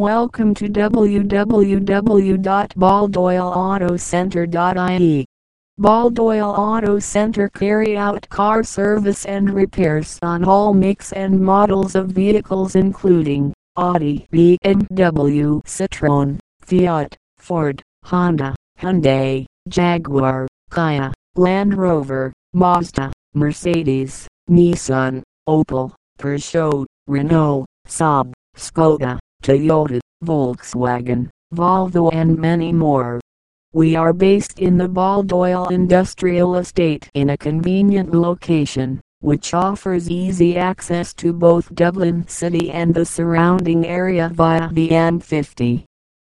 Welcome to www.baldoyleautocentre.ie. Baldoyle Auto Center carry out car service and repairs on all makes and models of vehicles including Audi, BMW, Citroen, Fiat, Ford, Honda, Hyundai, Jaguar, Kia, Land Rover, Mazda, Mercedes, Nissan, Opel, Peugeot, Renault, Saab, Skoda, Toyota, Volkswagen, Volvo and many more. We are based in the Baldoyle Industrial Estate in a convenient location, which offers easy access to both Dublin City and the surrounding area via the M50.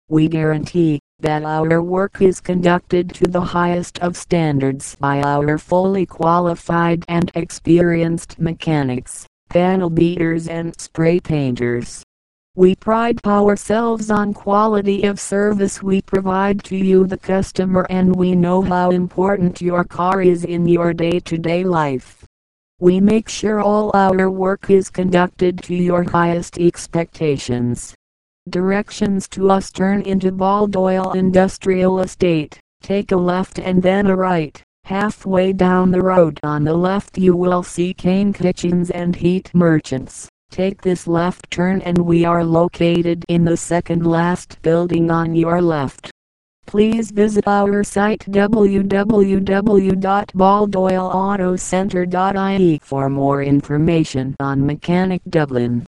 We guarantee that our work is conducted to the highest of standards by our fully qualified and experienced mechanics, panel beaters and spray painters. We pride ourselves on quality of service we provide to you the customer and we know how important your car is in your day-to-day life. We make sure all our work is conducted to your highest expectations. Directions to us turn into Baldoyle Industrial Estate. Take a left and then a right. Halfway down the road on the left you will see Kane Kitchens and Heat Merchants. Take this left turn and we are located in the second last building on your left. Please visit our site www.baldoyleautocentre.ie for more information on Mechanic Dublin.